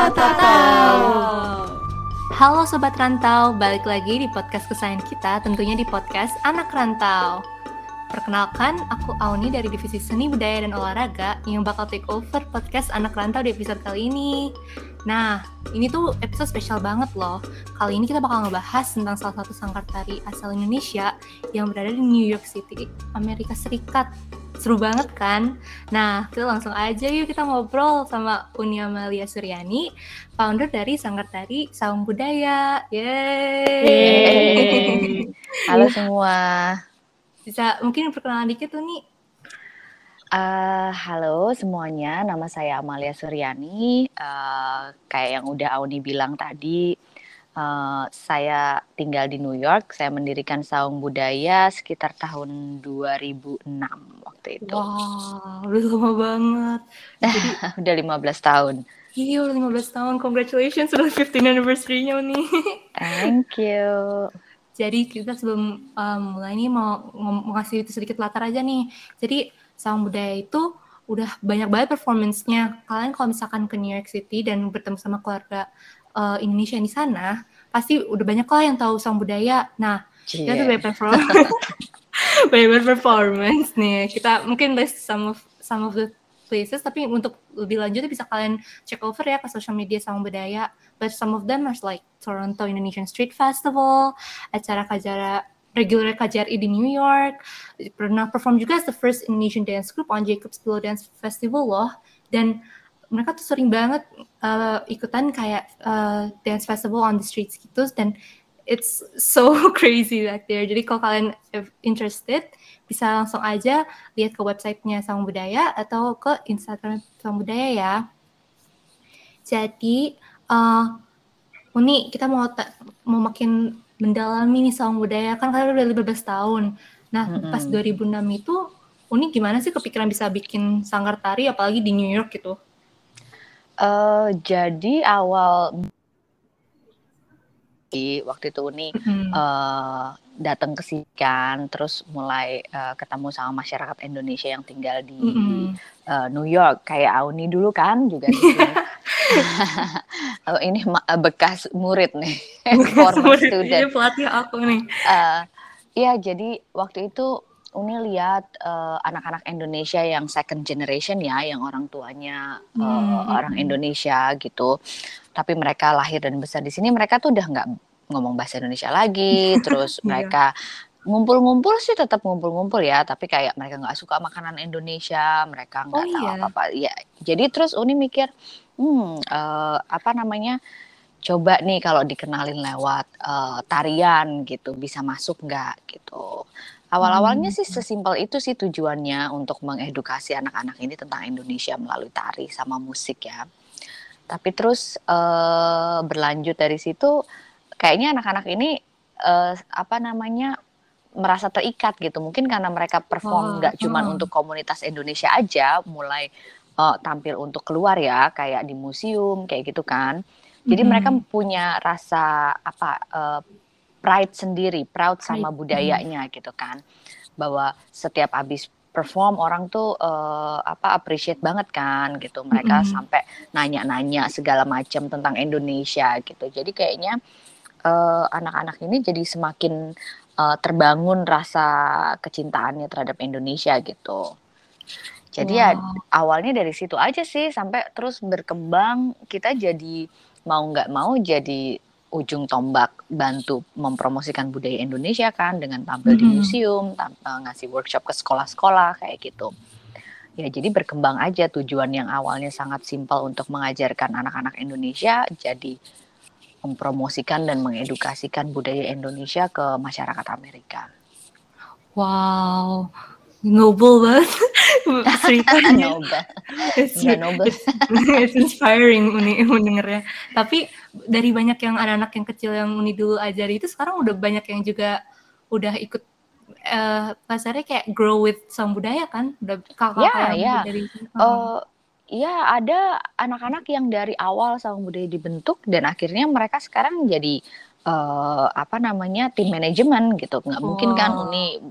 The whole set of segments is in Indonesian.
Tatatau. Halo Sobat Rantau, balik lagi di podcast kesayangan kita, tentunya di podcast Anak Rantau. Perkenalkan, aku Auni dari Divisi Seni Budaya dan Olahraga yang bakal take over podcast Anak Rantau di episode kali ini. Nah, ini tuh episode spesial banget loh. Kali ini kita bakal ngebahas tentang salah satu sangkar tari asal Indonesia yang berada di New York City, Amerika Serikat. Seru banget kan? Nah, kita langsung aja yuk kita ngobrol sama Uni Amalia Suryani, founder dari Sanggar Tari Saung Budaya. Yeay! Yeay. Halo semua. Bisa mungkin perkenalan dikit tuh nih. Uh, halo semuanya, nama saya Amalia Suryani. Uh, kayak yang udah Auni bilang tadi, Uh, saya tinggal di New York. Saya mendirikan Saung Budaya sekitar tahun 2006 waktu itu. Wah, wow, udah lama banget. Jadi, udah 15 tahun. Iya, udah 15 tahun. Congratulations sudah 15 anniversary-nya nih. Thank you. Jadi kita sebelum um, mulai ini mau, mau ngasih sedikit latar aja nih. Jadi Saung Budaya itu udah banyak banget performance-nya. Kalian kalau misalkan ke New York City dan bertemu sama keluarga uh, Indonesia di sana, pasti udah banyak lah yang tahu sang budaya. Nah, yeah. kita tuh banyak performance, banyak performance nih. Kita mungkin list some of some of the places, tapi untuk lebih lanjut bisa kalian check over ya ke social media sang budaya. But some of them are like Toronto Indonesian Street Festival, acara kajara regular KJRI di New York, pernah perform juga as the first Indonesian dance group on Jacob's Pillow Dance Festival loh. Dan mereka tuh sering banget uh, ikutan kayak uh, dance festival on the streets gitu dan it's so crazy back there. Jadi kalau kalian interested bisa langsung aja lihat ke websitenya Sang Budaya atau ke Instagram Sang Budaya ya. Jadi uh, Uni kita mau mau makin mendalami nih Sang Budaya kan kalian udah 15 tahun. Nah mm -hmm. pas 2006 itu Uni gimana sih kepikiran bisa bikin sanggar tari apalagi di New York gitu? Uh, jadi awal di waktu itu Uni mm-hmm. uh, datang ke sini kan, terus mulai uh, ketemu sama masyarakat Indonesia yang tinggal di mm-hmm. uh, New York, kayak Auni dulu kan juga di sini. oh, ini bekas murid nih, former student. Iya pelatih aku nih. Uh, ya jadi waktu itu Uni lihat uh, anak-anak Indonesia yang second generation ya, yang orang tuanya uh, hmm. orang Indonesia gitu, tapi mereka lahir dan besar di sini, mereka tuh udah nggak ngomong bahasa Indonesia lagi, terus iya. mereka ngumpul-ngumpul sih tetap ngumpul-ngumpul ya, tapi kayak mereka nggak suka makanan Indonesia, mereka nggak oh, tahu iya. apa-apa. Ya, jadi terus Uni mikir, hmm, uh, apa namanya? Coba nih kalau dikenalin lewat uh, tarian gitu, bisa masuk nggak gitu Awal-awalnya hmm. sih sesimpel itu sih tujuannya untuk mengedukasi anak-anak ini tentang Indonesia melalui tari sama musik ya. Tapi terus uh, berlanjut dari situ, kayaknya anak-anak ini uh, apa namanya merasa terikat gitu. Mungkin karena mereka perform nggak oh, cuma oh. untuk komunitas Indonesia aja, mulai uh, tampil untuk keluar ya, kayak di museum kayak gitu kan. Jadi hmm. mereka punya rasa apa uh, pride sendiri, proud sama budayanya gitu kan. Bahwa setiap habis perform orang tuh uh, apa appreciate banget kan gitu. Mereka mm-hmm. sampai nanya-nanya segala macam tentang Indonesia gitu. Jadi kayaknya uh, anak-anak ini jadi semakin uh, terbangun rasa kecintaannya terhadap Indonesia gitu. Jadi ya, wow. ya awalnya dari situ aja sih sampai terus berkembang kita jadi mau nggak mau jadi ujung tombak bantu mempromosikan budaya Indonesia kan dengan tampil mm-hmm. di museum, tampil, ngasih workshop ke sekolah-sekolah kayak gitu. Ya jadi berkembang aja tujuan yang awalnya sangat simpel untuk mengajarkan anak-anak Indonesia jadi mempromosikan dan mengedukasikan budaya Indonesia ke masyarakat Amerika. Wow, noble banget ceritanya. noble. It's, noble. It's, it's inspiring mendengarnya. Tapi dari banyak yang anak-anak yang kecil yang Uni dulu ajari itu sekarang udah banyak yang juga udah ikut uh, pasarnya kayak grow with sang budaya kan? Udah kakak yeah, yang yeah. dari uh, Ya, ada anak-anak yang dari awal sang budaya dibentuk dan akhirnya mereka sekarang jadi uh, apa namanya tim manajemen gitu. Nggak oh. mungkin kan Uni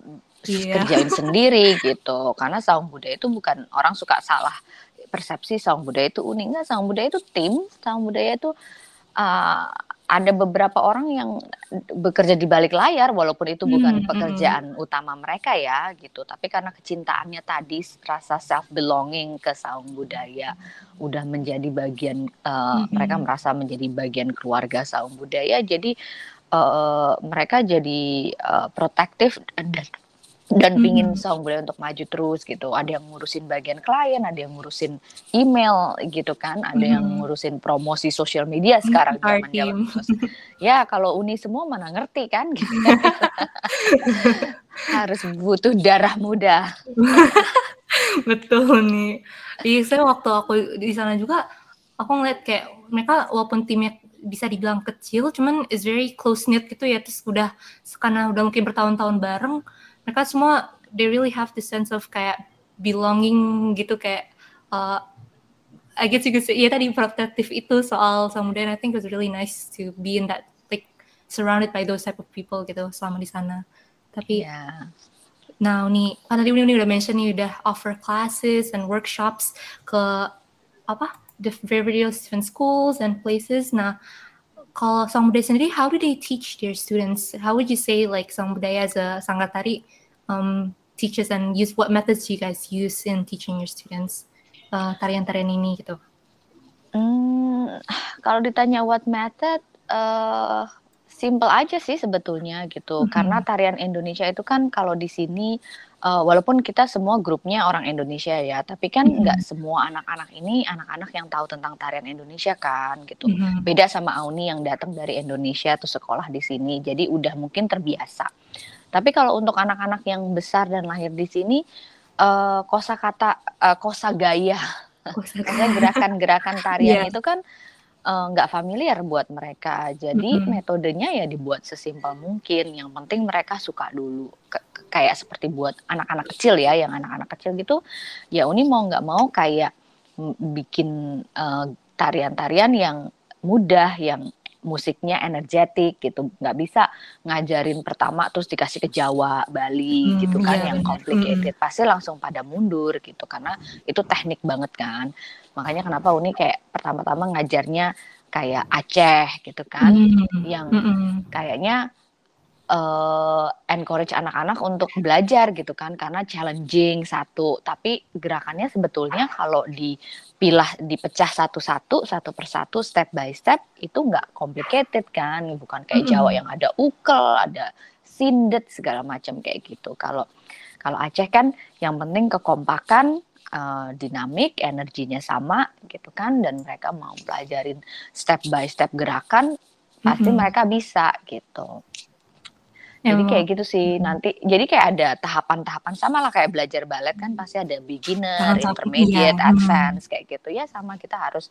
yeah. kerjain sendiri gitu karena saung budaya itu bukan orang suka salah persepsi saung budaya itu unik nggak saung budaya itu tim saung budaya itu uh, ada beberapa orang yang bekerja di balik layar walaupun itu bukan hmm, hmm, pekerjaan hmm. utama mereka ya gitu tapi karena kecintaannya tadi rasa self belonging ke saung budaya udah menjadi bagian uh, hmm. mereka merasa menjadi bagian keluarga saung budaya jadi uh, mereka jadi uh, protektif dan dan pingin hmm. saung budaya untuk maju terus gitu. Ada yang ngurusin bagian klien, ada yang ngurusin email gitu kan, ada hmm. yang ngurusin promosi sosial media sekarang zaman zaman Ya kalau uni semua mana ngerti kan gitu. Harus butuh darah muda. Betul nih. Iya saya waktu aku di sana juga aku ngeliat kayak mereka walaupun timnya bisa dibilang kecil cuman is very close knit gitu ya terus udah karena udah mungkin bertahun-tahun bareng mereka semua they really have the sense of kayak belonging gitu kayak uh, I guess you could say ya tadi protektif itu soal samudera I think it was really nice to be in that like surrounded by those type of people gitu selama di sana tapi yeah. Nah, nih kan tadi udah mention nih udah offer classes and workshops ke apa the various different schools and places. Nah, kalau Sang Budaya sendiri, how do they teach their students? How would you say like Sang Budaya as a Sanggatari um, teaches and use what methods do you guys use in teaching your students uh, tarian-tarian ini gitu? Hmm, kalau ditanya what method, uh, simple aja sih sebetulnya gitu. Mm-hmm. Karena tarian Indonesia itu kan kalau di sini uh, walaupun kita semua grupnya orang Indonesia ya, tapi kan mm-hmm. nggak mm-hmm. semua anak-anak ini anak-anak yang tahu tentang tarian Indonesia kan gitu. Mm-hmm. Beda sama Auni yang datang dari Indonesia atau sekolah di sini. Jadi udah mungkin terbiasa. Tapi kalau untuk anak-anak yang besar dan lahir di sini, uh, kosakata, uh, kosa gaya, gerakan-gerakan tarian yeah. itu kan nggak uh, familiar buat mereka. Jadi mm -hmm. metodenya ya dibuat sesimpel mungkin. Yang penting mereka suka dulu. K kayak seperti buat anak-anak kecil ya, yang anak-anak kecil gitu. Ya Uni mau nggak mau kayak bikin tarian-tarian uh, yang mudah, yang musiknya energetik gitu. Nggak bisa ngajarin pertama terus dikasih ke Jawa Bali hmm, gitu kan iya, yang complicated. Hmm. pasti langsung pada mundur gitu karena itu teknik banget kan. Makanya kenapa Uni kayak pertama-tama ngajarnya kayak Aceh gitu kan hmm, yang hmm. kayaknya uh, encourage anak-anak untuk belajar gitu kan karena challenging satu tapi gerakannya sebetulnya kalau dipilah dipecah satu-satu satu persatu step by step itu nggak complicated kan bukan kayak. Jawa yang ada ukel ada sindet segala macam kayak gitu kalau kalau Aceh kan yang penting kekompakan uh, dinamik energinya sama gitu kan dan mereka mau pelajarin step by step gerakan pasti mm -hmm. mereka bisa gitu jadi kayak gitu sih nanti. Jadi kayak ada tahapan-tahapan sama lah kayak belajar balet kan pasti ada beginner, intermediate, iya. advance kayak gitu ya sama kita harus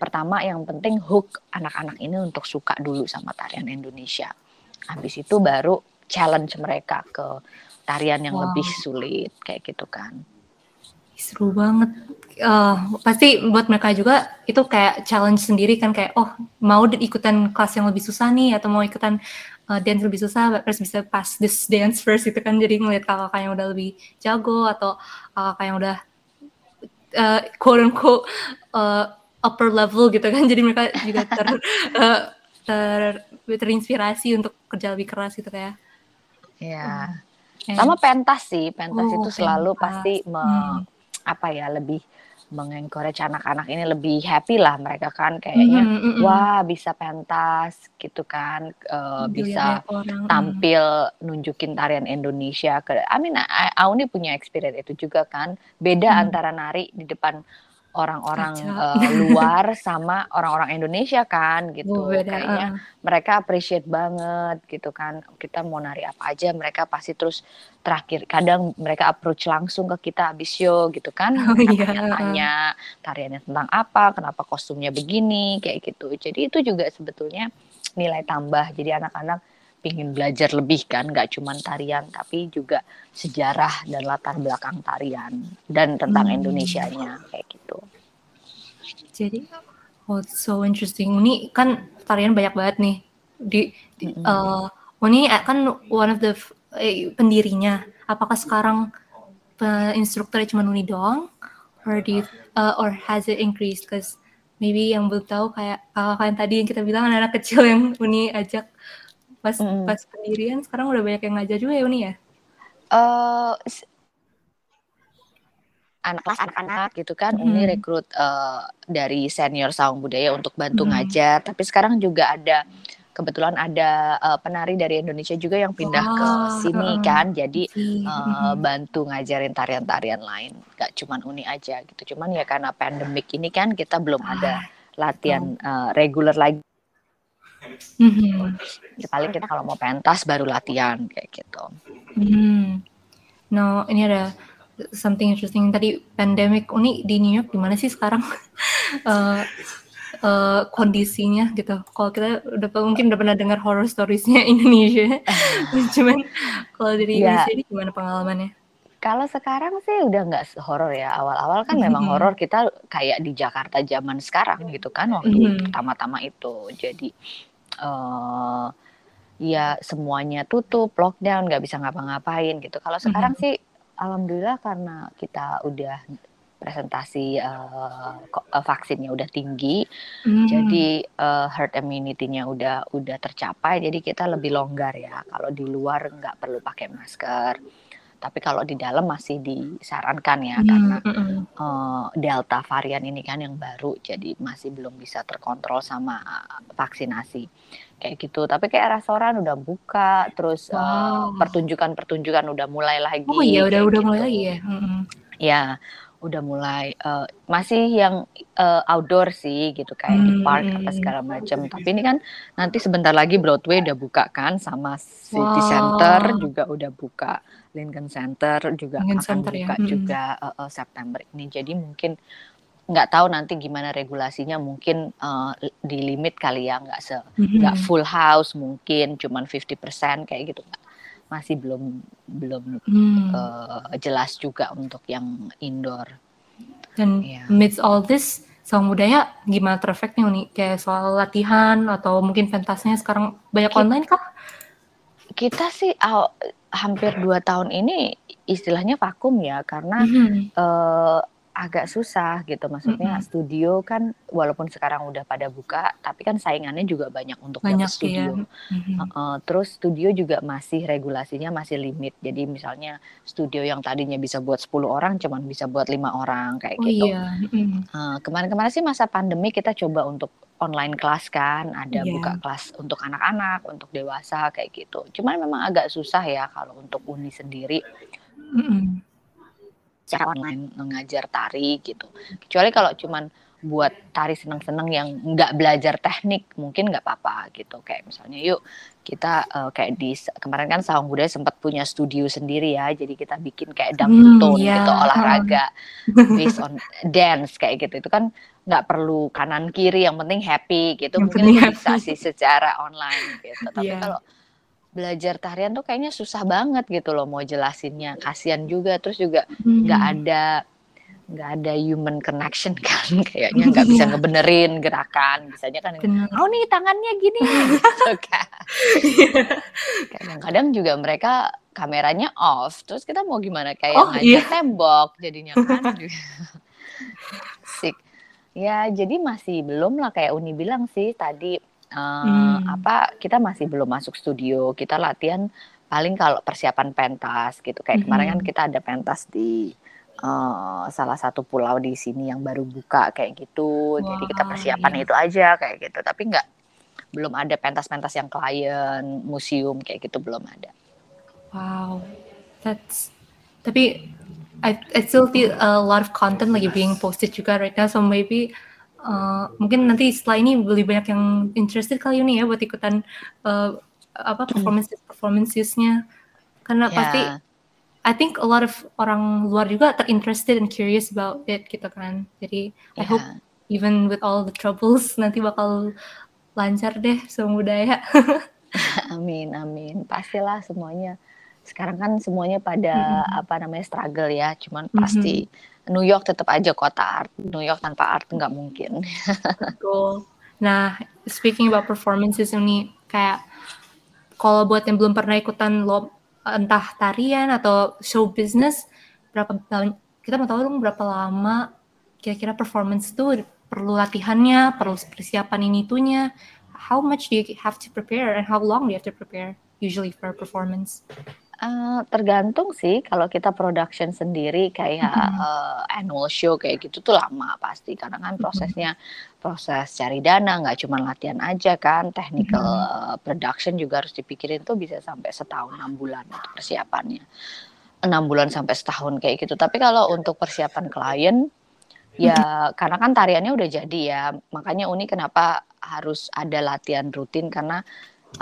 pertama yang penting hook anak-anak ini untuk suka dulu sama tarian Indonesia. Habis itu baru challenge mereka ke tarian yang wow. lebih sulit kayak gitu kan. Seru banget. Uh, pasti buat mereka juga itu kayak challenge sendiri kan kayak oh mau ikutan kelas yang lebih susah nih atau mau ikutan uh, dance lebih susah harus bisa pass this dance first gitu kan jadi ngeliat kakak yang udah lebih jago atau kakak yang udah uh, quote unquote uh, upper level gitu kan jadi mereka juga ter, uh, ter terinspirasi untuk kerja lebih keras gitu kayak ya hmm. sama pentas sih pentas oh, itu selalu pentas. pasti me, hmm. apa ya lebih mengencourage anak-anak ini lebih happy lah mereka kan kayaknya mm -hmm, wah bisa pentas gitu kan uh, bisa orang. tampil nunjukin tarian Indonesia ke I mean Auni punya experience itu juga kan beda mm. antara nari di depan orang-orang uh, luar sama orang-orang Indonesia kan gitu. beda, Kayaknya uh. mereka appreciate banget gitu kan. Kita mau nari apa aja mereka pasti terus terakhir kadang mereka approach langsung ke kita habis show gitu kan. Oh, iya. tanya tariannya tentang apa, kenapa kostumnya begini kayak gitu. Jadi itu juga sebetulnya nilai tambah. Jadi anak-anak ingin belajar lebih kan nggak cuma tarian tapi juga sejarah dan latar belakang tarian dan tentang hmm. Indonesianya kayak gitu. Jadi oh so interesting. Ini kan tarian banyak banget nih di, di hmm. uh, ini kan one of the eh, pendirinya. Apakah sekarang instrukturnya cuma Uni doang or you, uh, or has it increased? Because maybe yang belum tahu kayak kakak tadi yang kita bilang anak, -anak kecil yang Uni ajak pas mm. pas pendirian sekarang udah banyak yang ngajar juga ya Uni ya? Uh, anak kelas anak-anak gitu kan hmm. Uni rekrut uh, dari senior saung budaya untuk bantu hmm. ngajar tapi sekarang juga ada kebetulan ada uh, penari dari Indonesia juga yang pindah wow. ke sini kan jadi uh, bantu ngajarin tarian-tarian lain gak cuman Uni aja gitu cuman ya karena pandemik ini kan kita belum ada latihan uh, reguler lagi Mm-hmm. Ya, paling kita kalau mau pentas baru latihan kayak gitu. Hmm. No, ini ada something interesting tadi pandemic Uni di New York gimana sih sekarang uh, uh, kondisinya gitu. Kalau kita udah mungkin udah pernah dengar horror storiesnya Indonesia, cuman kalau dari yeah. Indonesia ini gimana pengalamannya? Kalau sekarang sih udah nggak horor ya. Awal-awal kan memang horor kita kayak di Jakarta zaman sekarang gitu kan waktu mm-hmm. pertama-tama itu. Jadi uh, ya semuanya tutup, lockdown, nggak bisa ngapa-ngapain gitu. Kalau sekarang mm-hmm. sih alhamdulillah karena kita udah presentasi uh, vaksinnya udah tinggi, hmm. jadi uh, herd immunity-nya udah udah tercapai, jadi kita lebih longgar ya. Kalau di luar nggak perlu pakai masker, tapi kalau di dalam masih disarankan ya hmm. karena uh, delta varian ini kan yang baru, jadi masih belum bisa terkontrol sama vaksinasi kayak gitu. Tapi kayak restoran udah buka, terus wow. uh, pertunjukan-pertunjukan udah mulai lagi. Oh iya, udah udah gitu. mulai lagi ya. Hmm. Ya udah mulai uh, masih yang uh, outdoor sih gitu kayak hmm. di park apa segala macam tapi ini kan nanti sebentar lagi Broadway udah buka kan sama City wow. Center juga udah buka Lincoln Center juga Lincoln akan Center, buka ya. hmm. juga uh, uh, September ini jadi mungkin nggak tahu nanti gimana regulasinya mungkin uh, di limit kali ya nggak se hmm. nggak full house mungkin cuman 50% kayak gitu masih belum belum hmm. uh, jelas juga untuk yang indoor. Dan yeah. amidst all this, sama budaya gimana terefeknya nih? Kayak soal latihan atau mungkin pentasnya sekarang banyak kita, online kah? Kita sih uh, hampir dua tahun ini istilahnya vakum ya karena mm -hmm. uh, agak susah gitu maksudnya mm -hmm. studio kan walaupun sekarang udah pada buka tapi kan saingannya juga banyak untuk banyak studio mm -hmm. uh, uh, terus studio juga masih regulasinya masih limit jadi misalnya studio yang tadinya bisa buat 10 orang cuman bisa buat lima orang kayak oh, gitu iya. mm -hmm. uh, kemarin-kemarin sih masa pandemi kita coba untuk online kelas kan ada yeah. buka kelas untuk anak-anak untuk dewasa kayak gitu cuman memang agak susah ya kalau untuk uni sendiri mm -hmm secara online mengajar tari gitu. Kecuali kalau cuman buat tari seneng-seneng yang nggak belajar teknik mungkin nggak apa-apa gitu kayak misalnya yuk kita uh, kayak di kemarin kan Sawang Budaya sempat punya studio sendiri ya jadi kita bikin kayak dangdut hmm, yeah. gitu olahraga based on dance kayak gitu itu kan nggak perlu kanan kiri yang penting happy gitu yang mungkin bisa sih secara online gitu tapi yeah. kalau belajar tarian tuh kayaknya susah banget gitu loh mau jelasinnya. Kasihan juga terus juga nggak hmm. ada nggak ada human connection kan kayaknya nggak bisa iya. ngebenerin gerakan. Biasanya kan oh nih tangannya gini. Gitu kan. Kadang-kadang juga mereka kameranya off terus kita mau gimana? Kayak oh, iya. tembok jadinya kan. Sik ya jadi masih belum lah kayak Uni bilang sih tadi uh, hmm. apa kita masih belum masuk studio kita latihan paling kalau persiapan pentas gitu kayak hmm. kemarin kan kita ada pentas di uh, salah satu pulau di sini yang baru buka kayak gitu wow, jadi kita persiapan iya. itu aja kayak gitu tapi nggak belum ada pentas-pentas yang klien museum kayak gitu belum ada wow that's tapi I, I still feel a lot of content lagi being posted juga right now so maybe uh, mungkin nanti setelah ini lebih banyak yang interested kali ini ya buat ikutan uh, apa hmm. performance performancesnya karena yeah. pasti I think a lot of orang luar juga terinterested and curious about it gitu kan jadi yeah. I hope even with all the troubles nanti bakal lancar deh semua budaya amin amin pastilah semuanya sekarang kan semuanya pada mm -hmm. apa namanya struggle ya cuman pasti mm -hmm New York tetap aja kota art. New York tanpa art nggak mungkin. Betul. Nah, speaking about performances ini kayak kalau buat yang belum pernah ikutan lo entah tarian atau show business berapa kita mau tahu dong berapa lama kira-kira performance itu perlu latihannya, perlu persiapan ini itunya. How much do you have to prepare and how long do you have to prepare usually for performance? Uh, tergantung sih kalau kita production sendiri kayak mm-hmm. uh, annual show kayak gitu tuh lama pasti. Karena kan prosesnya mm-hmm. proses cari dana nggak cuma latihan aja kan. Technical mm-hmm. production juga harus dipikirin tuh bisa sampai setahun enam bulan untuk persiapannya. Enam bulan sampai setahun kayak gitu. Tapi kalau untuk persiapan klien ya karena kan tariannya udah jadi ya. Makanya Uni kenapa harus ada latihan rutin? Karena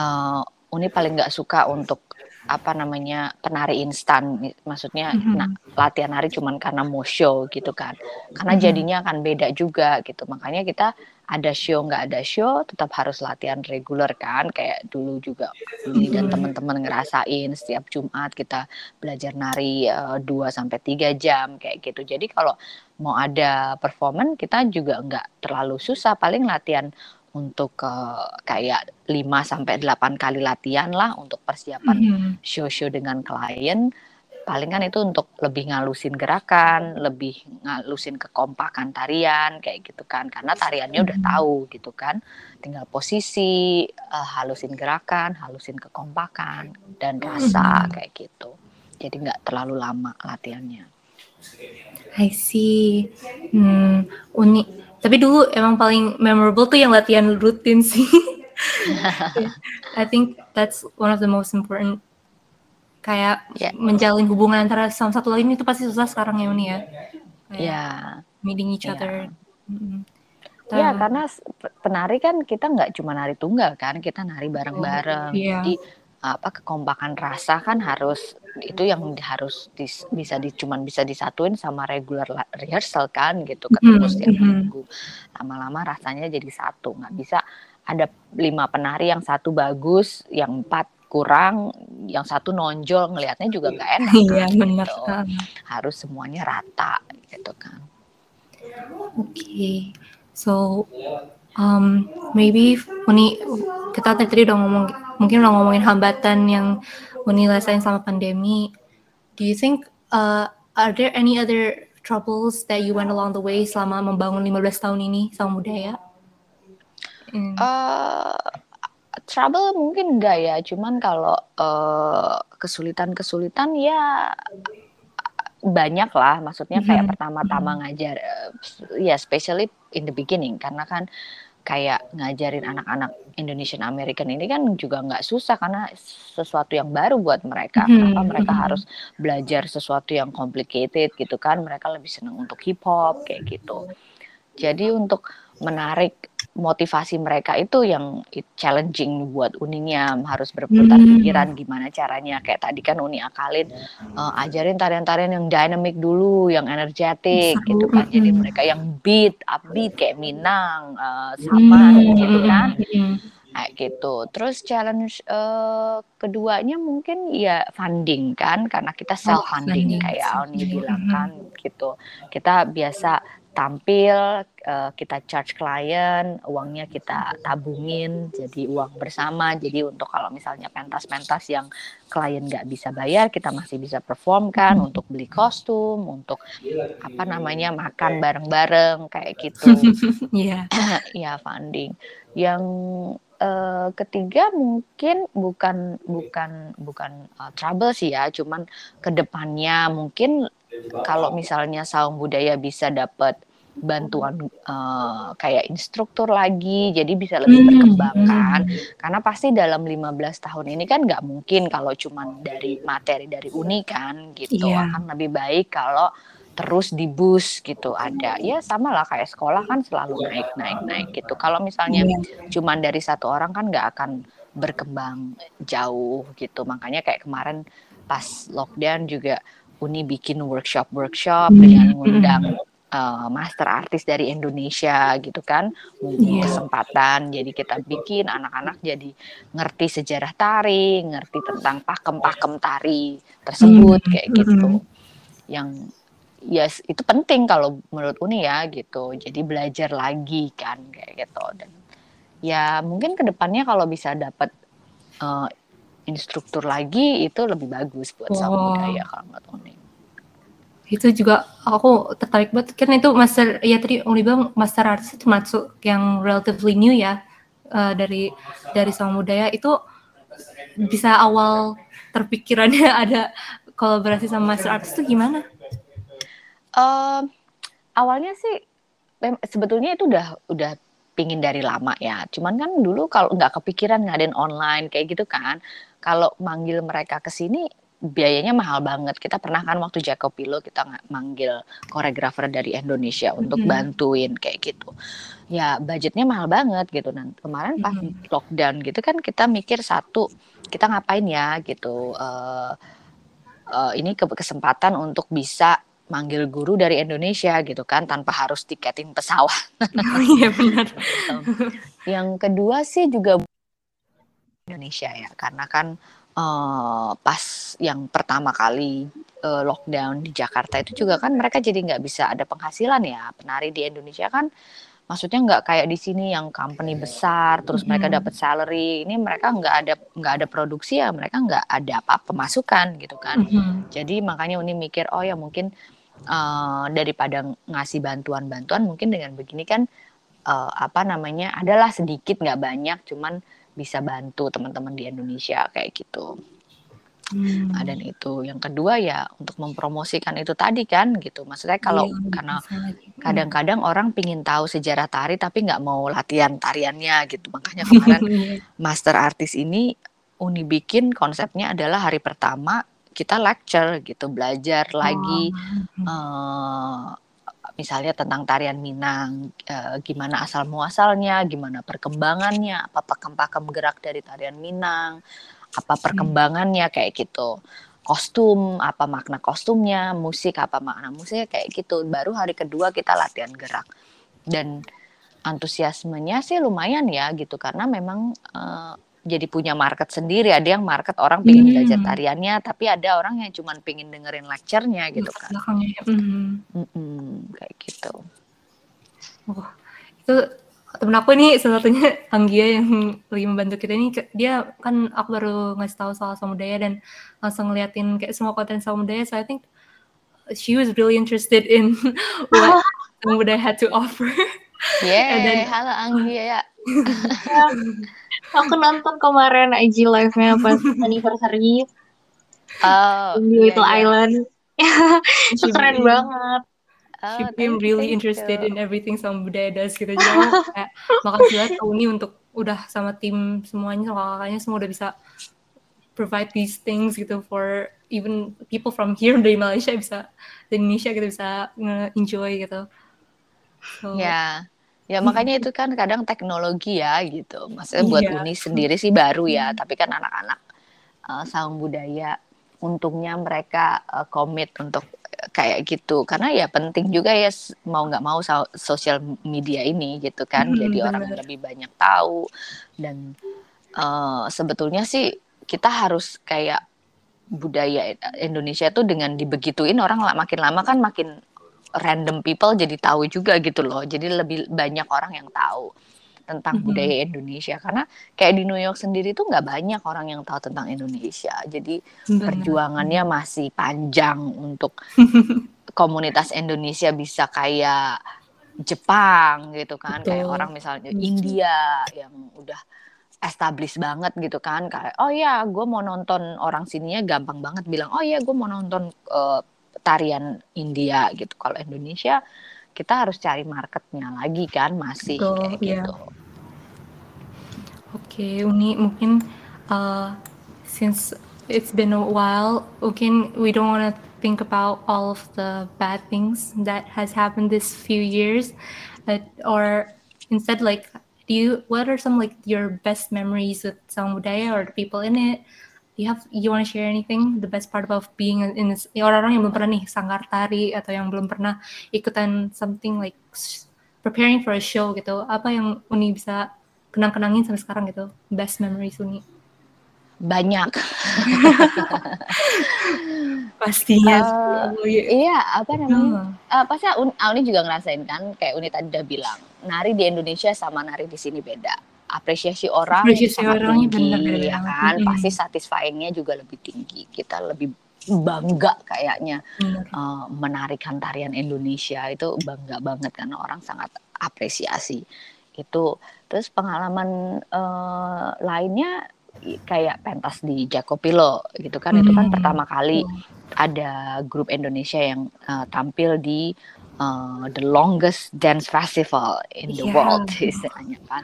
uh, Uni paling nggak suka untuk apa namanya penari instan. Maksudnya mm-hmm. nah, latihan nari cuman karena mau show gitu kan. Karena mm-hmm. jadinya akan beda juga gitu. Makanya kita ada show nggak ada show tetap harus latihan reguler kan. Kayak dulu juga ini dan teman-teman ngerasain setiap Jumat kita belajar nari uh, 2 sampai tiga jam kayak gitu. Jadi kalau mau ada performance kita juga nggak terlalu susah. Paling latihan untuk uh, kayak 5 sampai 8 kali latihan lah untuk persiapan mm-hmm. show-show dengan klien. Paling kan itu untuk lebih ngalusin gerakan, lebih ngalusin kekompakan tarian kayak gitu kan. Karena tariannya udah mm-hmm. tahu gitu kan. Tinggal posisi, uh, halusin gerakan, halusin kekompakan dan rasa mm-hmm. kayak gitu. Jadi nggak terlalu lama latihannya. I see. Hmm, unik tapi dulu emang paling memorable tuh yang latihan rutin sih. I think that's one of the most important kayak yeah. menjalin hubungan antara sama satu lain itu pasti susah sekarang ya Uni ya. Iya. Yeah. Meeting each yeah. other. Mm-hmm. Ya karena penari kan kita nggak cuma nari tunggal kan, kita nari bareng-bareng. Oh, yeah. Jadi apa kekompakan rasa kan harus itu yang harus dis, bisa di cuman bisa disatuin sama regular rehearsal kan gitu ketemu setiap mm -hmm. minggu lama-lama rasanya jadi satu nggak bisa ada lima penari yang satu bagus yang empat kurang yang satu nonjol ngelihatnya juga nggak enak iya, kan, benar. Gitu. harus semuanya rata gitu kan oke okay. so um, maybe Uni kita tadi udah ngomong mungkin udah ngomongin hambatan yang Uni rasain sama pandemi. Do you think uh, are there any other troubles that you went along the way selama membangun 15 tahun ini sama budaya? Hmm. Uh, trouble mungkin enggak ya, cuman kalau uh, kesulitan-kesulitan ya banyak lah maksudnya kayak mm -hmm. pertama-tama ngajar uh, ya especially in the beginning karena kan kayak ngajarin anak-anak Indonesian American ini kan juga nggak susah karena sesuatu yang baru buat mereka. Hmm. Kenapa mereka hmm. harus belajar sesuatu yang complicated gitu kan? Mereka lebih senang untuk hip hop kayak gitu. Jadi untuk menarik motivasi mereka itu yang challenging buat uninya harus berputar hmm. pikiran gimana caranya. Kayak tadi kan uni akalin uh, ajarin tarian-tarian yang dynamic dulu yang energetik gitu kan. Jadi mereka yang beat upbeat kayak Minang uh, sama hmm. gitu kan. Kayak gitu. Terus challenge uh, keduanya mungkin ya funding kan karena kita self funding. oh, kayak Oni bilang kan gitu. Kita biasa tampil uh, kita charge klien uangnya kita tabungin jadi uang bersama. Jadi untuk kalau misalnya pentas-pentas yang klien nggak bisa bayar kita masih bisa perform kan untuk beli kostum untuk apa namanya makan bareng-bareng kayak gitu. Iya. Yeah. ya funding. Yang uh, ketiga mungkin bukan bukan bukan uh, trouble sih ya cuman ke depannya mungkin kalau misalnya saung budaya bisa dapat bantuan uh, kayak instruktur lagi jadi bisa lebih hmm, berkembang kan hmm. karena pasti dalam 15 tahun ini kan nggak mungkin kalau cuma dari materi dari uni kan gitu. Yeah. akan lebih baik kalau terus di bus gitu. Ada. Ya sama lah kayak sekolah kan selalu naik naik naik gitu. Kalau misalnya yeah. cuma dari satu orang kan nggak akan berkembang jauh gitu. Makanya kayak kemarin pas lockdown juga Uni bikin workshop-workshop mm -hmm. dengan mengundang uh, master artis dari Indonesia gitu kan yeah. kesempatan jadi kita bikin anak-anak jadi ngerti sejarah tari ngerti tentang pakem-pakem tari tersebut mm kayak gitu mm -hmm. yang yes itu penting kalau menurut Uni ya gitu jadi belajar lagi kan kayak gitu dan ya mungkin ke depannya kalau bisa dapat uh, instruktur lagi itu lebih bagus buat wow. sama budaya kalau menurut Uni itu juga aku tertarik banget karena itu master ya tadi Uli bilang master artist itu masuk yang relatively new ya uh, dari dari sama budaya itu bisa awal terpikirannya ada kolaborasi sama master artist itu gimana? Uh, awalnya sih sebetulnya itu udah udah pingin dari lama ya. Cuman kan dulu kalau nggak kepikiran ngadain online kayak gitu kan. Kalau manggil mereka ke sini biayanya mahal banget. Kita pernah kan waktu Jacopilo kita manggil koreografer dari Indonesia untuk bantuin kayak gitu. Ya budgetnya mahal banget gitu. Dan kemarin pas hmm. lockdown gitu kan kita mikir satu kita ngapain ya gitu. Uh, uh, ini ke kesempatan untuk bisa manggil guru dari Indonesia gitu kan tanpa harus tiketin pesawat. Oh, iya benar. Yang kedua sih juga Indonesia ya. Karena kan uh, pas yang pertama kali uh, lockdown di Jakarta itu juga kan mereka jadi nggak bisa ada penghasilan ya. Penari di Indonesia kan maksudnya nggak kayak di sini yang company besar terus mm -hmm. mereka dapat salary. Ini mereka nggak ada nggak ada produksi ya mereka nggak ada apa pemasukan gitu kan. Mm -hmm. jadi makanya Uni mikir oh ya mungkin uh, daripada ngasih bantuan-bantuan mungkin dengan begini kan uh, apa namanya adalah sedikit nggak banyak cuman bisa bantu teman-teman di Indonesia kayak gitu. Hmm. Nah, dan itu yang kedua ya untuk mempromosikan itu tadi kan gitu. Maksudnya kalau iya, karena kadang-kadang orang pingin tahu sejarah tari tapi nggak mau latihan tariannya gitu. Makanya kemarin master artis ini Uni bikin konsepnya adalah hari pertama kita lecture gitu belajar lagi oh. uh, misalnya tentang tarian Minang uh, gimana asal muasalnya gimana perkembangannya apa pakem-pakem gerak dari tarian Minang apa perkembangannya kayak gitu. Kostum apa makna kostumnya musik apa makna musiknya kayak gitu. Baru hari kedua kita latihan gerak. Dan antusiasmenya sih lumayan ya gitu. Karena memang uh, jadi punya market sendiri. Ada yang market orang pengen hmm. belajar tariannya, tapi ada orang yang cuma pengen dengerin lecture-nya gitu kan. Hmm. Hmm, kayak gitu. Oh, itu temen aku ini salah satunya Anggia yang lagi membantu kita ini dia kan aku baru ngasih tahu soal samudaya dan langsung ngeliatin kayak semua konten samudaya so I think she was really interested in what samudaya had to offer. Yeah, then, halo Anggia ya. Aku nonton kemarin IG live-nya pas anniversary oh, di Little yeah, Island. itu keren been, banget. Oh, she been really interested you. in everything sama budaya das gitu. Jadi kayak makasih banget Uni untuk udah sama tim semuanya sama kakaknya semua udah bisa provide these things gitu for even people from here dari Malaysia bisa di Indonesia gitu bisa enjoy gitu. So, yeah Ya makanya itu kan kadang teknologi ya gitu. Maksudnya buat iya. Uni sendiri sih baru ya, tapi kan anak-anak uh, saung budaya untungnya mereka uh, komit untuk kayak gitu karena ya penting juga ya mau nggak mau so sosial media ini gitu kan hmm, jadi bener. orang lebih banyak tahu dan uh, sebetulnya sih kita harus kayak budaya Indonesia itu dengan dibegituin orang makin lama kan makin random people jadi tahu juga gitu loh. Jadi lebih banyak orang yang tahu tentang mm-hmm. budaya Indonesia karena kayak di New York sendiri tuh nggak banyak orang yang tahu tentang Indonesia. Jadi Benar. perjuangannya masih panjang untuk komunitas Indonesia bisa kayak Jepang gitu kan, Betul. kayak orang misalnya India yang udah established banget gitu kan kayak oh ya gue mau nonton orang sininya gampang banget bilang oh ya gue mau nonton uh, tarian India gitu. Kalau Indonesia kita harus cari marketnya lagi kan masih Betul, kayak yeah. gitu. Oke, okay, Uni mungkin uh, since it's been a while, mungkin we don't want to think about all of the bad things that has happened this few years, but, or instead like do you what are some like your best memories with Sang Budaya or the people in it? You have you want to share anything? The best part about being in this ya orang-orang yang belum pernah nih sanggar tari atau yang belum pernah ikutan something like preparing for a show gitu. Apa yang Uni bisa kenang-kenangin sampai sekarang gitu? Best memories Uni. Banyak. Pastinya uh, iya apa namanya? Uh, pasti Uni juga ngerasain kan kayak Uni tadi udah bilang nari di Indonesia sama nari di sini beda apresiasi orang apresiasi orangnya tinggi, benar, ya kan hmm. pasti satisfyingnya juga lebih tinggi kita lebih bangga kayaknya uh, menarikan tarian Indonesia itu bangga banget karena orang sangat apresiasi itu terus pengalaman uh, lainnya kayak pentas di Jacopilo gitu kan hmm. itu kan hmm. pertama kali hmm. ada grup Indonesia yang uh, tampil di uh, the longest dance festival in the yeah. world istilahnya kan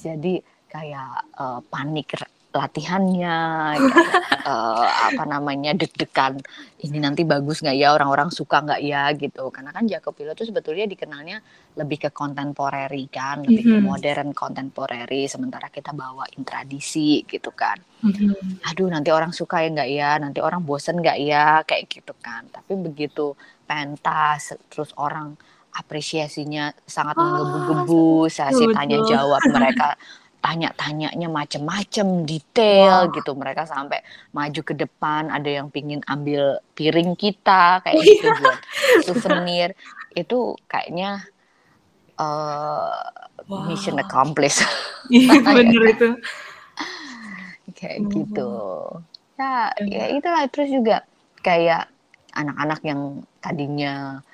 jadi kayak uh, panik latihannya kayak, uh, apa namanya deg-degan ini nanti bagus nggak ya? Orang-orang suka nggak ya? gitu. Karena kan Jacob Pilo itu sebetulnya dikenalnya lebih ke kontemporeri kan lebih mm -hmm. ke modern kontemporeri sementara kita bawain tradisi gitu kan. Mm -hmm. aduh nanti orang suka ya nggak ya? Nanti orang bosen nggak ya? Kayak gitu kan. Tapi begitu pentas terus orang apresiasinya sangat oh, menggebu-gebu sesi tanya jawab mereka tanya-tanyanya macem-macem detail wow. gitu. Mereka sampai maju ke depan ada yang pingin ambil piring kita kayak gitu buat souvenir. Itu kayaknya uh, wow. mission accomplished. Iya, bener itu. Kayak oh. gitu. ya ya itulah. Terus juga kayak anak-anak yang tadinya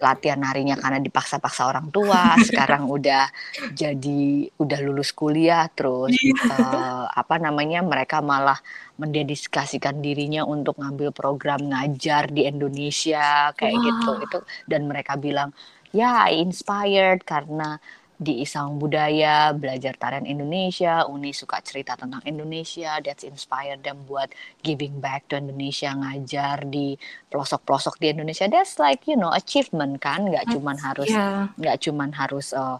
latihan narinya karena dipaksa-paksa orang tua sekarang udah jadi udah lulus kuliah terus uh, apa namanya mereka malah mendedikasikan dirinya untuk ngambil program ngajar di Indonesia kayak wow. gitu itu dan mereka bilang ya I inspired karena di Isang Budaya, belajar tarian Indonesia, Uni suka cerita tentang Indonesia, that's inspired them buat giving back to Indonesia, ngajar di pelosok-pelosok di Indonesia. That's like you know achievement kan, nggak cuman harus nggak yeah. cuman harus uh,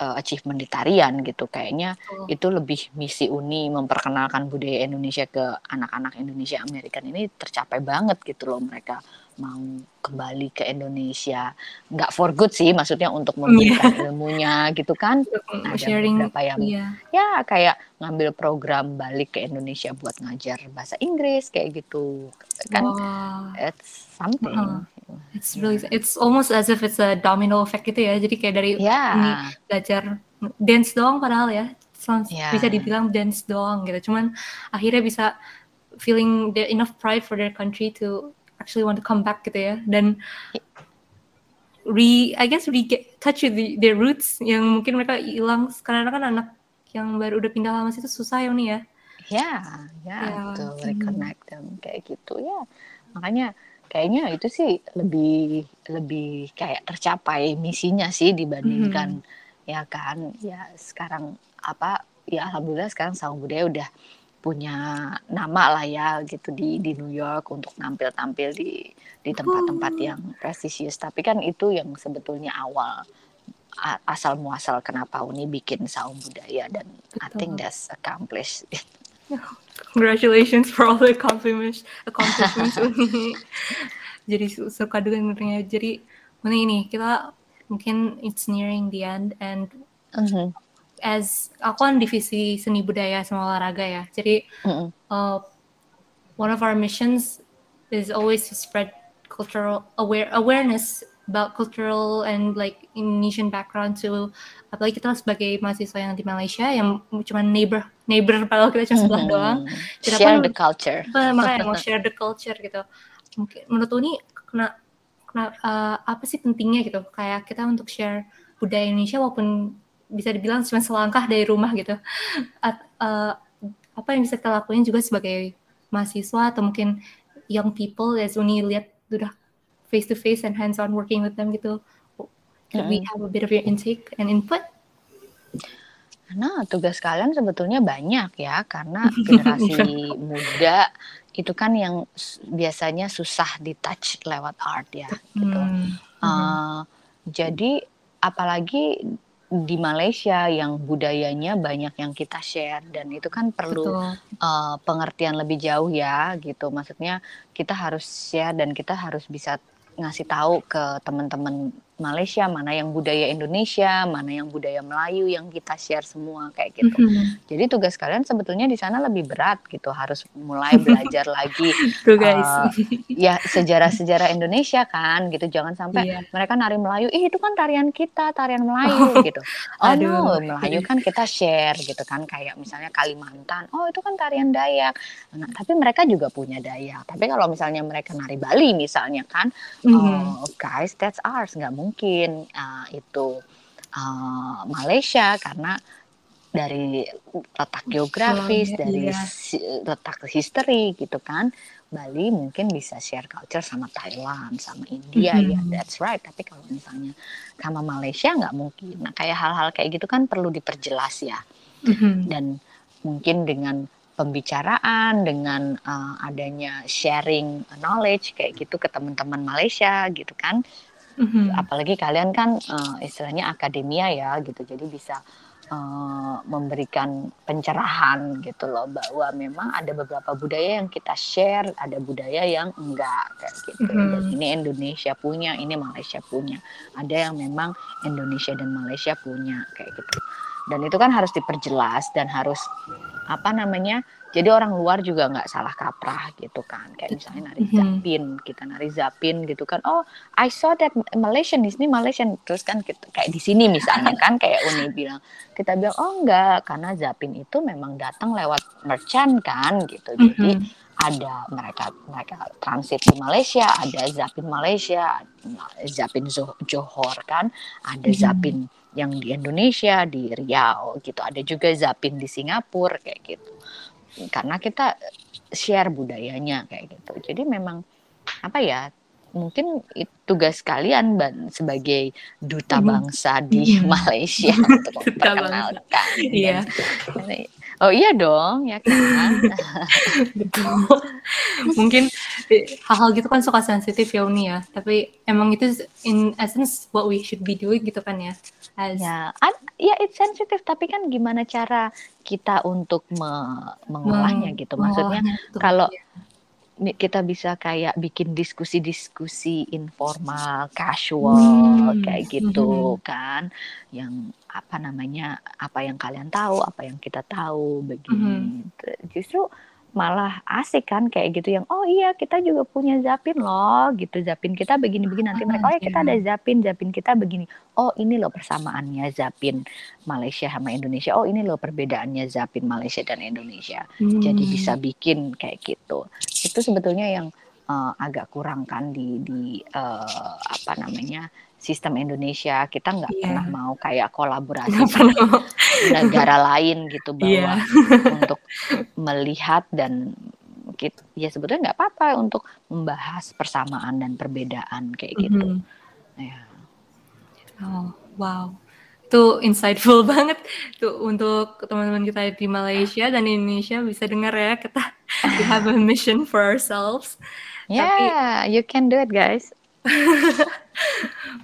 uh, achievement di tarian gitu. Kayaknya oh. itu lebih misi Uni memperkenalkan budaya Indonesia ke anak-anak Indonesia Amerikan ini tercapai banget gitu loh mereka mau kembali ke Indonesia nggak for good sih maksudnya untuk memberikan yeah. ilmunya gitu kan ada sharing beberapa yang yeah. ya kayak ngambil program balik ke Indonesia buat ngajar bahasa Inggris kayak gitu kan wow. it's something uh -huh. it's really it's almost as if it's a domino effect gitu ya jadi kayak dari yeah. ini belajar dance doang padahal ya sounds yeah. bisa dibilang dance doang gitu cuman akhirnya bisa feeling the enough pride for their country to actually want to come back gitu ya. Dan re I guess re get touch with the, their roots yang mungkin mereka hilang. Sekarang kan anak yang baru udah pindah lama situ susah ya nih ya? Ya ya itu reconnect them kayak gitu ya. Makanya kayaknya itu sih lebih lebih kayak tercapai misinya sih dibandingkan hmm. ya kan. Ya sekarang apa ya alhamdulillah sekarang Saung Budaya udah punya nama lah ya gitu di di New York untuk nampil-tampil di di tempat-tempat yang prestisius. Tapi kan itu yang sebetulnya awal asal muasal kenapa Uni bikin saung budaya dan Betul. I think that's accomplished. Congratulations for all the accomplishments, accomplishments Uni. Jadi suka dengarnya. Jadi Uni ini kita mungkin it's nearing the end and mm -hmm as aku kan divisi seni budaya sama olahraga ya. Jadi mm-hmm. uh, one of our missions is always to spread cultural aware awareness about cultural and like Indonesian background to apalagi kita sebagai mahasiswa yang di Malaysia yang cuma neighbor neighbor padahal kita cuma sebelah mm-hmm. doang. Kita share pun, the culture. Makanya mau share the culture gitu. Mungkin menurut ini kena kena uh, apa sih pentingnya gitu kayak kita untuk share budaya Indonesia walaupun bisa dibilang cuma selangkah dari rumah gitu. At, uh, apa yang bisa kita lakuin juga sebagai mahasiswa atau mungkin young people as Uni lihat udah face to face and hands on working with them gitu. Could we have a bit of your intake and input? Nah, tugas kalian sebetulnya banyak ya, karena generasi muda itu kan yang biasanya susah di touch lewat art ya, gitu. Hmm. Uh, jadi apalagi di Malaysia yang budayanya banyak yang kita share. Dan itu kan perlu uh, pengertian lebih jauh ya gitu. Maksudnya kita harus share dan kita harus bisa ngasih tahu ke teman-teman Malaysia, mana yang budaya Indonesia, mana yang budaya Melayu yang kita share semua kayak gitu. Mhm. Jadi tugas kalian sebetulnya di sana lebih berat gitu, harus mulai belajar lagi Tuh guys. uh, ya sejarah-sejarah Indonesia kan gitu. Jangan sampai Iya. mereka nari Melayu, ih itu kan tarian kita, tarian Melayu gitu. Oh no, Aduh. Melayu kan kita share gitu kan kayak misalnya Kalimantan, oh itu kan tarian Dayak. Nah, tapi mereka juga punya Dayak. Tapi kalau misalnya mereka nari Bali misalnya kan, Mhm. oh guys that's ours nggak mungkin uh, itu uh, Malaysia karena dari letak geografis, Oh, dari iya. si- letak history gitu kan. Bali mungkin bisa share culture sama Thailand, sama India Mhm. ya, that's right. Tapi kalau misalnya sama Malaysia nggak mungkin. Nah kayak hal-hal kayak gitu kan perlu diperjelas ya Mhm. dan mungkin dengan pembicaraan dengan uh, adanya sharing knowledge kayak gitu ke teman-teman Malaysia gitu kan Mhm. apalagi kalian kan uh, istilahnya akademia ya gitu jadi bisa uh, memberikan pencerahan gitu loh bahwa memang ada beberapa budaya yang kita share ada budaya yang enggak kayak gitu Mhm. dan ini Indonesia punya ini Malaysia punya ada yang memang Indonesia dan Malaysia punya kayak gitu dan itu kan harus diperjelas dan harus apa namanya jadi orang luar juga nggak salah kaprah gitu kan. Kayak misalnya nari Mhm. zapin kita nari zapin gitu kan. Oh I saw that Malaysian di sini Malaysian. Terus kan kita, kayak di sini misalnya kan kayak Uni bilang. Kita bilang oh enggak karena zapin itu memang datang lewat merchant kan gitu. Jadi Mhm. ada mereka mereka transit di Malaysia ada zapin Malaysia zapin Johor kan ada Mhm. zapin yang di Indonesia di Riau gitu ada juga zapin di Singapura kayak gitu karena kita share budayanya kayak gitu jadi memang apa ya mungkin tugas kalian ban- sebagai duta Mhm. bangsa di Mhm. Malaysia untuk memperkenalkan Iya. Oh iya dong ya kan Betul. Mungkin hal-hal gitu kan suka sensitif ya Uni ya. Tapi emang itu in essence what we should be doing gitu kan ya. As Ya, ad- ya it's sensitif tapi kan gimana cara kita untuk me- mengolahnya meng- gitu. Maksudnya tuh. kalau ni- kita bisa kayak bikin diskusi-diskusi informal, casual Hmm, kayak gitu mhm. kan. Yang apa namanya? Apa yang kalian tahu, apa yang kita tahu begini. Justru malah asik kan kayak gitu yang oh iya kita juga punya zapin loh gitu. Zapin kita begini-begini. Nanti mereka oh ya kita ada zapin zapin kita begini. Oh ini loh persamaannya zapin Malaysia sama Indonesia. Oh ini loh perbedaannya zapin Malaysia dan Indonesia. Jadi Hmm. bisa bikin kayak gitu. Itu sebetulnya yang uh, agak kurang kan di di uh, apa namanya sistem Indonesia. Kita nggak Iya. pernah mau kayak kolaborasi sama negara lain gitu bahwa Iya. untuk melihat dan ya sebetulnya nggak apa-apa untuk membahas persamaan dan perbedaan kayak gitu Mhm. ya Oh, wow. Itu insightful banget tuh untuk teman-teman kita di Malaysia dan Indonesia bisa dengar ya kita we have a mission for ourselves. yeah you can do it guys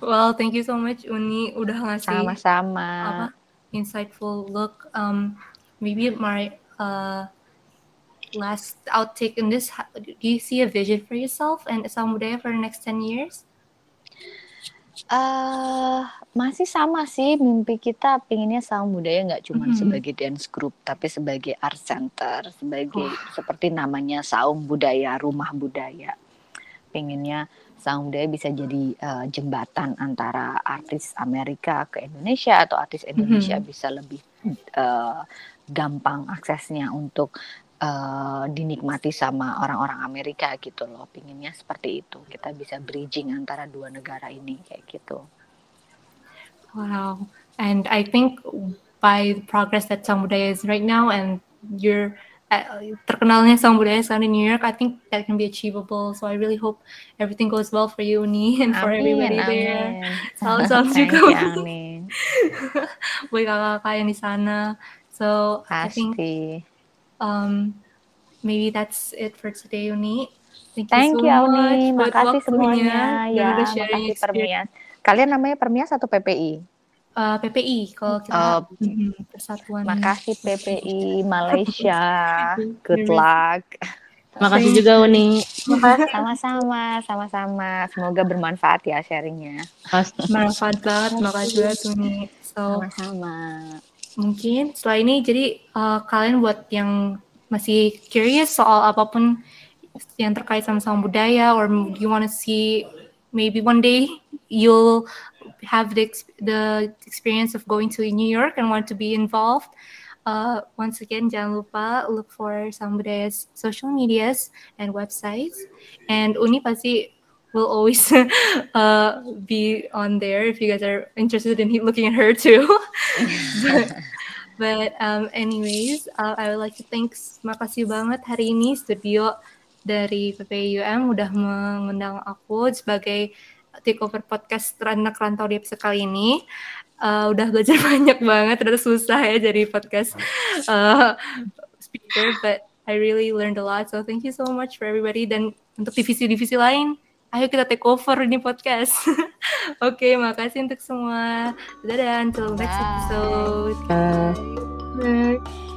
Well, thank you so much Uni udah ngasih sama-sama apa insightful look. Um, maybe my uh, last outtake in this. Do you see a vision for yourself and Budaya for the next 10 years? eh masih sama sih mimpi kita pinginnya sama budaya nggak cuma Mhm. sebagai dance group tapi sebagai art center sebagai seperti namanya saung budaya rumah budaya pinginnya saung budaya bisa jadi eh, jembatan antara artis Amerika ke Indonesia atau artis Indonesia Mhm. bisa lebih eh, gampang aksesnya untuk eh, dinikmati sama orang-orang Amerika gitu loh pinginnya seperti itu kita bisa bridging antara dua negara ini kayak gitu Wow. And I think by the progress that Sang Budaya is right now and your uh, terkenalnya Sang Budaya sekarang di New York, I think that can be achievable. So I really hope everything goes well for you, Uni, and for everybody there. Salam-salam juga. Amin. Buat kakak-kakak yang di sana. So I think Pasti. Um, maybe that's it for today, Uni. Thank you Thank so you, buat Makasih semuanya. Ya, udah sharing makasih. Permias. Kalian namanya Permias atau PPI? Uh, PPI kalau kita Mhm, Persatuan Makasih PPI Malaysia. Good luck. Makasih juga Uni. Sama-sama, sama-sama. Semoga bermanfaat ya sharingnya. Bermanfaat banget, makasih banget Uni. So, sama-sama. Mungkin. Setelah ini jadi uh, kalian buat yang masih curious soal apa pun yang terkait sama sama budaya or you want to see maybe one day you'll have the the experience of going to New York and want to be involved. Uh, once again jangan lupa look for Sambudaya's social medias and websites. And Uni pasti will always uh, be on there if you guys are interested in looking at her too. but, um, anyways, uh, I would like to thank makasih banget hari ini studio dari PPUM udah mengundang aku sebagai takeover podcast anak rantau di episode kali ini. Uh, udah belajar banyak banget, ternyata susah ya jadi podcast uh, speaker, but I really learned a lot. So thank you so much for everybody. Dan untuk divisi-divisi lain, ayo kita take over ini podcast. Oke, okay, makasih untuk semua. Dadah, until next episode. Bye. Bye.